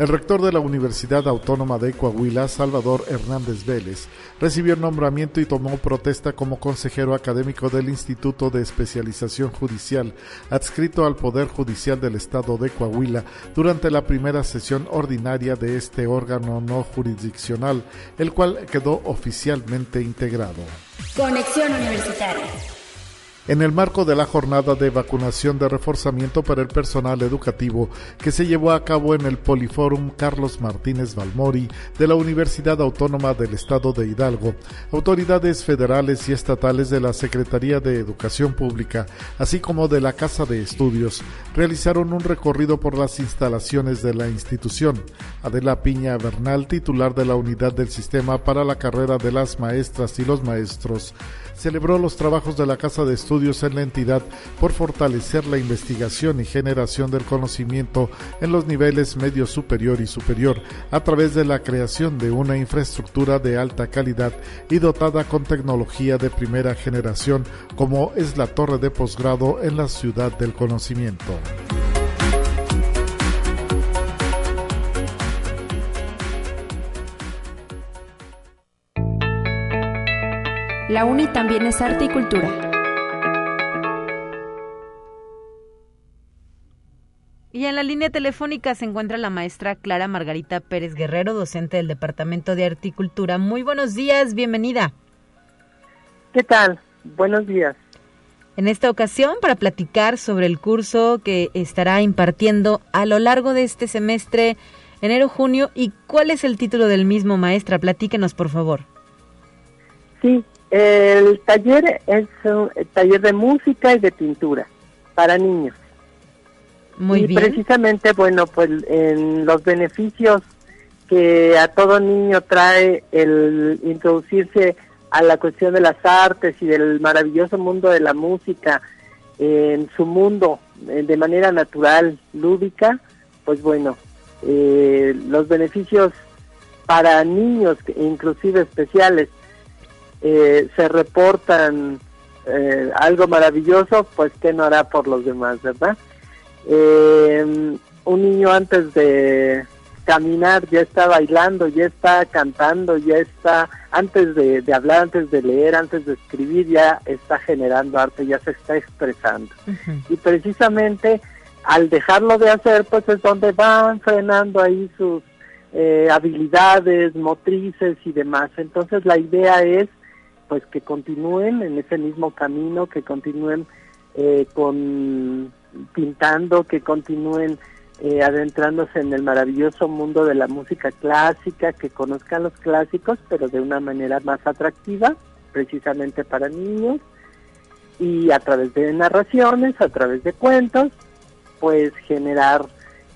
El rector de la Universidad Autónoma de Coahuila, Salvador Hernández Vélez, recibió nombramiento y tomó protesta como consejero académico del Instituto de Especialización Judicial, adscrito al Poder Judicial del Estado de Coahuila, durante la primera sesión ordinaria de este órgano no jurisdiccional, el cual quedó oficialmente integrado. Conexión Universitaria en el marco de la jornada de vacunación de reforzamiento para el personal educativo que se llevó a cabo en el Poliforum Carlos Martínez Balmori de la Universidad Autónoma del Estado de Hidalgo, autoridades federales y estatales de la Secretaría de Educación Pública, así como de la Casa de Estudios, realizaron un recorrido por las instalaciones de la institución. Adela Piña Bernal, titular de la unidad del sistema para la carrera de las maestras y los maestros, celebró los trabajos de la Casa de Estudios en la entidad por fortalecer la investigación y generación del conocimiento en los niveles medio superior y superior a través de la creación de una infraestructura de alta calidad y dotada con tecnología de primera generación como es la torre de posgrado en la ciudad del conocimiento. La UNI también es arte y cultura. Y en la línea telefónica se encuentra la maestra Clara Margarita Pérez Guerrero, docente del Departamento de Arte y Cultura. Muy buenos días, bienvenida. ¿Qué tal? Buenos días. En esta ocasión, para platicar sobre el curso que estará impartiendo a lo largo de este semestre, enero-junio, y cuál es el título del mismo, maestra. Platíquenos, por favor. Sí, el taller es un taller de música y de pintura para niños. Muy y precisamente, bueno, pues en los beneficios que a todo niño trae el introducirse a la cuestión de las artes y del maravilloso mundo de la música en su mundo eh, de manera natural, lúdica, pues bueno, eh, los beneficios para niños, inclusive especiales, eh, se reportan eh, algo maravilloso, pues ¿qué no hará por los demás, verdad? Eh, un niño antes de caminar ya está bailando, ya está cantando, ya está, antes de, hablar, antes de leer, antes de escribir, ya está generando arte, ya se está expresando. Y precisamente al dejarlo de hacer, pues es donde van frenando ahí sus eh, habilidades motrices y demás. Entonces la idea es pues que continúen en ese mismo camino, que continúen eh, con pintando, que continúen eh, adentrándose en el maravilloso mundo de la música clásica, que conozcan los clásicos, pero de una manera más atractiva, precisamente para niños, y a través de narraciones, a través de cuentos, pues generar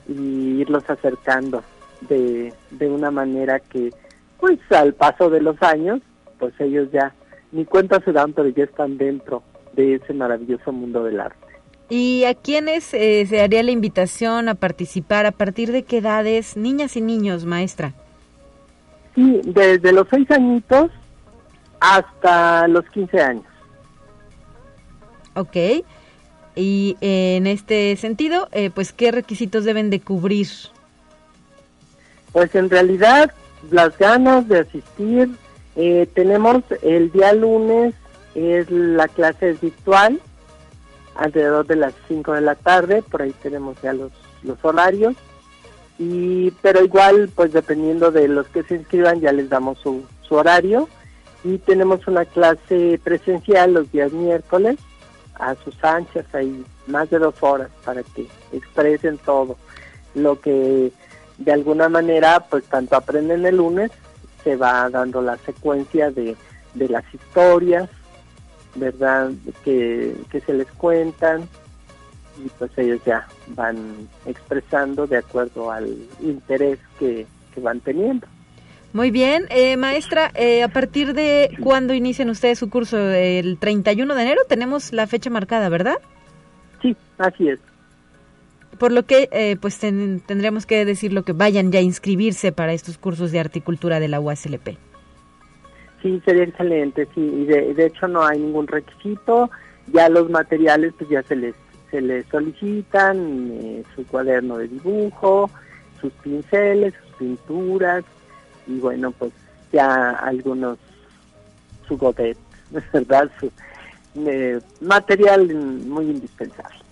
y irlos acercando de, de una manera que, pues al paso de los años, pues ellos ya ni cuenta se dan, pero ya están dentro de ese maravilloso mundo del arte. ¿Y a quiénes eh, se haría la invitación a participar? ¿A partir de qué edades? Niñas y niños, maestra. Sí, desde los seis añitos hasta los 15 años. Ok. Y en este sentido, eh, pues, ¿qué requisitos deben de cubrir? Pues en realidad, las ganas de asistir. Eh, tenemos el día lunes, es la clase virtual, alrededor de las 5 de la tarde, por ahí tenemos ya los, los horarios. Y, pero igual, pues dependiendo de los que se inscriban, ya les damos su, su horario. Y tenemos una clase presencial los días miércoles, a sus anchas, hay más de dos horas para que expresen todo lo que de alguna manera, pues tanto aprenden el lunes, se va dando la secuencia de, de las historias, ¿verdad? Que, que se les cuentan y pues ellos ya van expresando de acuerdo al interés que, van teniendo. Muy bien, eh, maestra, eh, ¿a partir de cuándo inician ustedes su curso? ¿El 31 de enero? Tenemos la fecha marcada, ¿verdad? Sí, así es. Por lo que, eh, pues tendremos que decirlo que vayan ya a inscribirse para estos cursos de articultura de la UASLP. Sí, sería excelente, sí, y de, hecho no hay ningún requisito, ya los materiales pues ya se les, se les solicitan, eh, su cuaderno de dibujo, sus pinceles, sus pinturas, y bueno, pues ya algunos, su godet, ¿verdad? Su, eh, material muy indispensable.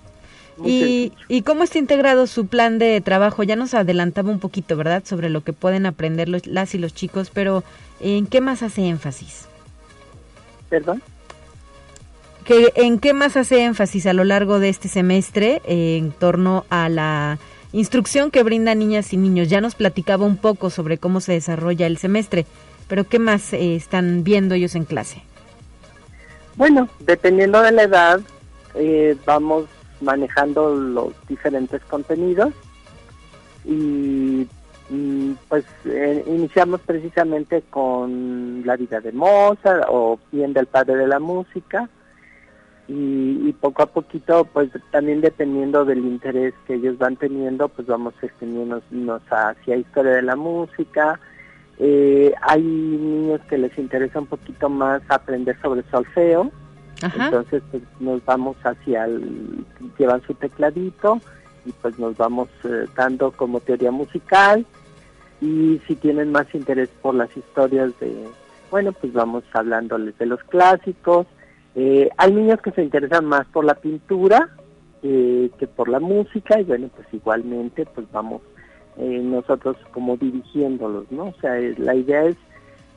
¿Y, ¿Y, cómo está integrado su plan de trabajo? Ya nos adelantaba un poquito, ¿verdad?, sobre lo que pueden aprender los, las y los chicos, pero ¿en qué más hace énfasis? ¿Perdón? ¿Que, ¿En qué más hace énfasis a lo largo de este semestre en torno a la instrucción que brinda niñas y niños? Ya nos platicaba un poco sobre cómo se desarrolla el semestre, pero ¿qué más eh, están viendo ellos en clase? Bueno, dependiendo de la edad, eh, vamos manejando los diferentes contenidos. Y mm, pues eh, iniciamos precisamente con la vida de Mozart o bien del padre de la música. Y, poco a poquito pues también dependiendo del interés que ellos van teniendo pues vamos extendiéndonos hacia historia de la música. Eh, hay niños que les interesa un poquito más aprender sobre solfeo entonces pues, nos vamos hacia el, llevan su tecladito y pues nos vamos eh, dando como teoría musical y si tienen más interés por las historias de, bueno, pues vamos hablándoles de los clásicos. Eh, hay niños que se interesan más por la pintura eh, que por la música y bueno, pues igualmente pues vamos nosotros como dirigiéndolos, ¿no? O sea, la idea es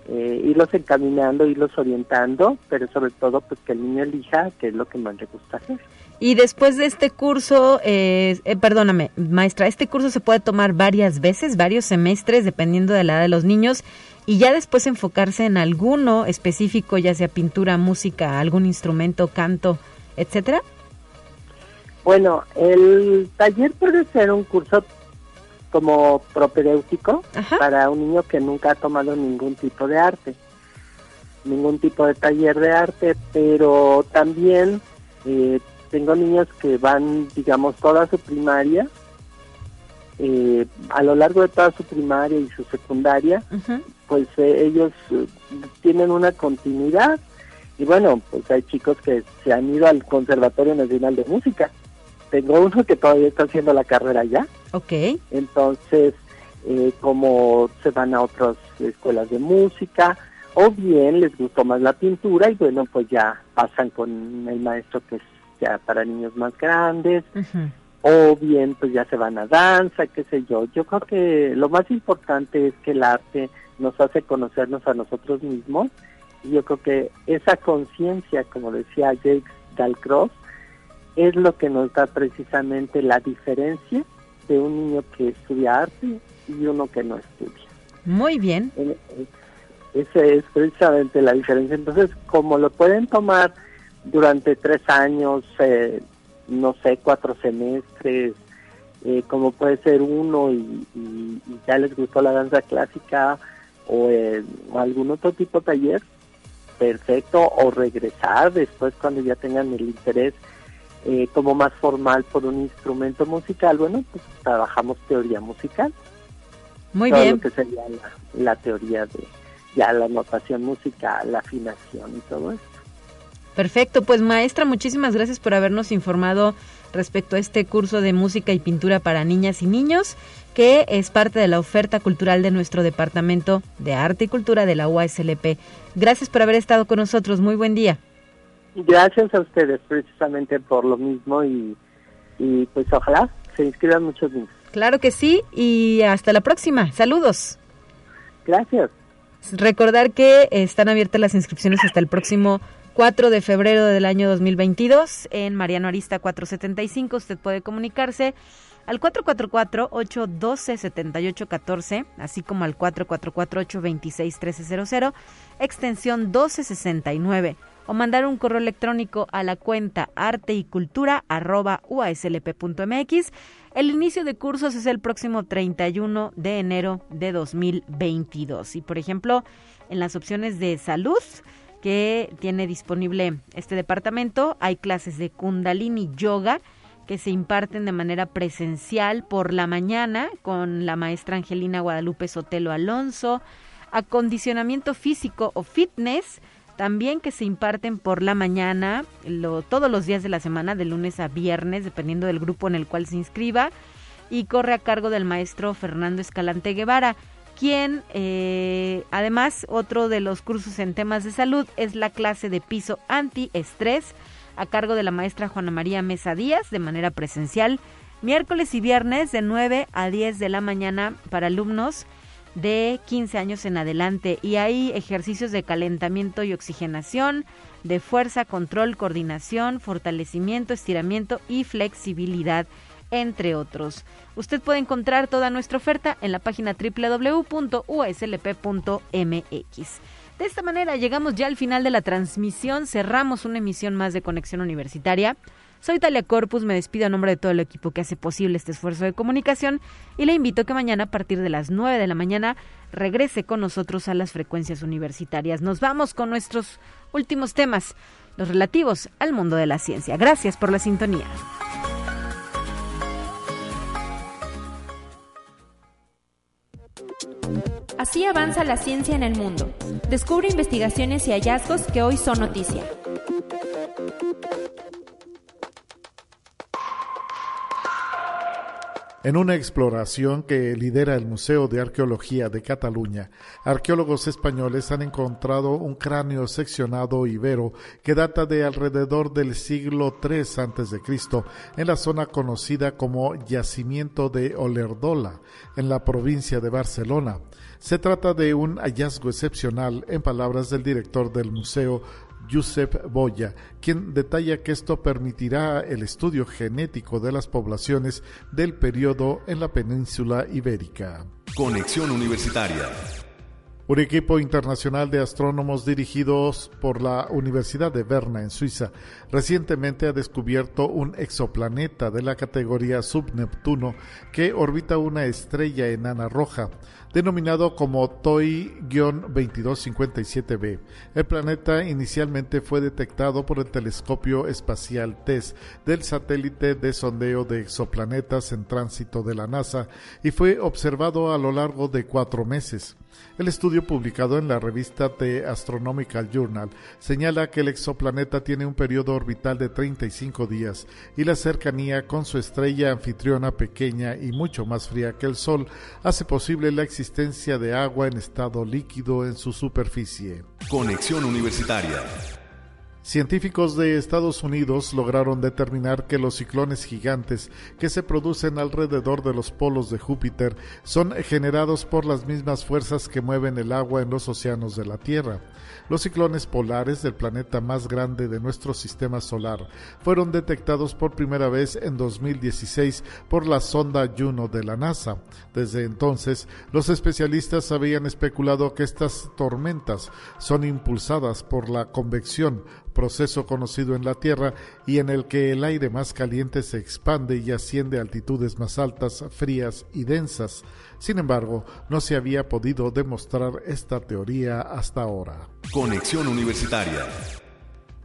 eh, irlos encaminando, irlos orientando, pero sobre todo pues que el niño elija qué es lo que más le gusta hacer. Y después de este curso, eh, eh, perdóname, maestra, este curso se puede tomar varias veces, varios semestres, dependiendo de la edad de los niños, y ya después enfocarse en alguno específico, ya sea pintura, música, algún instrumento, canto, etcétera. Bueno, el taller puede ser un curso como propedéutico para un niño que nunca ha tomado ningún tipo de arte, ningún tipo de taller de arte, pero también eh, tengo niños que van, digamos, toda su primaria, eh, a lo largo de toda su primaria y su secundaria, pues eh, ellos tienen una continuidad. Y bueno, pues hay chicos que se han ido al Conservatorio Nacional de Música tengo uno que todavía está haciendo la carrera ya. Ok. Entonces, eh, como se van a otras escuelas de música, o bien les gustó más la pintura y bueno, pues ya pasan con el maestro que es ya para niños más grandes, o bien pues ya se van a danza, qué sé yo. Yo creo que lo más importante es que el arte nos hace conocernos a nosotros mismos y yo creo que esa conciencia, como decía Jake Dalcross, es lo que nos da precisamente la diferencia de un niño que estudia arte y uno que no estudia. Muy bien. Esa es precisamente la diferencia. Entonces, como lo pueden tomar durante tres años, eh, no sé, cuatro semestres, eh, como puede ser uno y, ya les gustó la danza clásica o, eh, o algún otro tipo de taller, perfecto, o regresar después cuando ya tengan el interés eh, como más formal por un instrumento musical, bueno, pues trabajamos teoría musical. Muy bien. Lo que sería la, teoría de ya la notación musical, la afinación y todo eso. Perfecto, pues maestra, muchísimas gracias por habernos informado respecto a este curso de música y pintura para niñas y niños, que es parte de la oferta cultural de nuestro Departamento de Arte y Cultura de la UASLP. Gracias por haber estado con nosotros, muy buen día. Gracias a ustedes precisamente por lo mismo y, pues ojalá se inscriban muchos niños. Claro que sí y hasta la próxima. Saludos. Gracias. Recordar que están abiertas las inscripciones hasta el próximo 4 de febrero del año 2022 en Mariano Arista 475. Usted puede comunicarse al 444-812-7814, así como al 444-826-1300, extensión 1269 o mandar un correo electrónico a la cuenta arte y cultura El inicio de cursos es el próximo 31 de enero de 2022. Y por ejemplo, en las opciones de salud que tiene disponible este departamento, hay clases de Kundalini Yoga que se imparten de manera presencial por la mañana con la maestra Angelina Guadalupe Sotelo Alonso, acondicionamiento físico o fitness, también que se imparten por la mañana, todos los días de la semana, de lunes a viernes, dependiendo del grupo en el cual se inscriba, y corre a cargo del maestro Fernando Escalante Guevara, quien eh, además otro de los cursos en temas de salud es la clase de piso antiestrés a cargo de la maestra Juana María Mesa Díaz de manera presencial, miércoles y viernes de 9 a 10 de la mañana para alumnos de 15 años en adelante y hay ejercicios de calentamiento y oxigenación, de fuerza, control, coordinación, fortalecimiento, estiramiento y flexibilidad, entre otros. Usted puede encontrar toda nuestra oferta en la página www.uslp.mx. De esta manera llegamos ya al final de la transmisión, cerramos una emisión más de Conexión Universitaria. Soy Talia Corpus, me despido a nombre de todo el equipo que hace posible este esfuerzo de comunicación y le invito a que mañana a partir de las 9 de la mañana regrese con nosotros a las frecuencias universitarias. Nos vamos con nuestros últimos temas, los relativos al mundo de la ciencia. Gracias por la sintonía. Así avanza la ciencia en el mundo. Descubre investigaciones y hallazgos que hoy son noticia. En una exploración que lidera el Museo de Arqueología de Cataluña, arqueólogos españoles han encontrado un cráneo seccionado ibero que data de alrededor del siglo III a.C. en la zona conocida como Yacimiento de Olerdola, en la provincia de Barcelona. Se trata de un hallazgo excepcional, en palabras del director del museo, Josep Boya, quien detalla que esto permitirá el estudio genético de las poblaciones del periodo en la península ibérica. Conexión Universitaria. Un equipo internacional de astrónomos dirigidos por la Universidad de Berna en Suiza recientemente ha descubierto un exoplaneta de la categoría subneptuno que orbita una estrella enana roja denominado como TOI-2257b. El planeta inicialmente fue detectado por el telescopio espacial TESS del satélite de sondeo de exoplanetas en tránsito de la NASA y fue observado a lo largo de cuatro meses. El estudio publicado en la revista The Astronomical Journal señala que el exoplaneta tiene un periodo orbital de 35 días y la cercanía con su estrella anfitriona pequeña y mucho más fría que el Sol hace posible la existencia de agua en estado líquido en su superficie. Conexión Universitaria Científicos de Estados Unidos lograron determinar que los ciclones gigantes que se producen alrededor de los polos de Júpiter son generados por las mismas fuerzas que mueven el agua en los océanos de la Tierra. Los ciclones polares del planeta más grande de nuestro sistema solar fueron detectados por primera vez en 2016 por la sonda Juno de la NASA. Desde entonces, los especialistas habían especulado que estas tormentas son impulsadas por la convección, proceso conocido en la Tierra y en el que el aire más caliente se expande y asciende a altitudes más altas, frías y densas. Sin embargo, no se había podido demostrar esta teoría hasta ahora. Conexión Universitaria.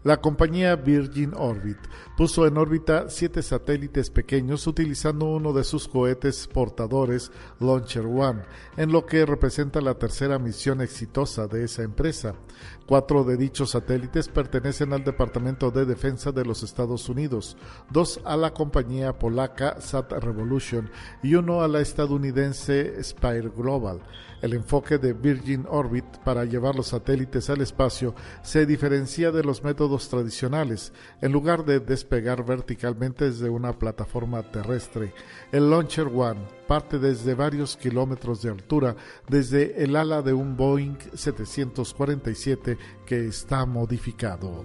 La compañía Virgin Orbit puso en órbita siete satélites pequeños utilizando uno de sus cohetes portadores Launcher One, en lo que representa la tercera misión exitosa de esa empresa. Cuatro de dichos satélites pertenecen al Departamento de Defensa de los Estados Unidos, dos a la compañía polaca Sat Revolution y uno a la estadounidense Spire Global. El enfoque de Virgin Orbit para llevar los satélites al espacio se diferencia de los métodos tradicionales. En lugar de despegar verticalmente desde una plataforma terrestre, el Launcher One parte desde varios kilómetros de altura desde el ala de un Boeing 747 que está modificado.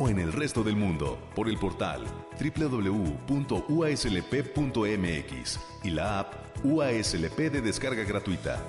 O en el resto del mundo por el portal www.uaslp.mx y la app UASLP de descarga gratuita.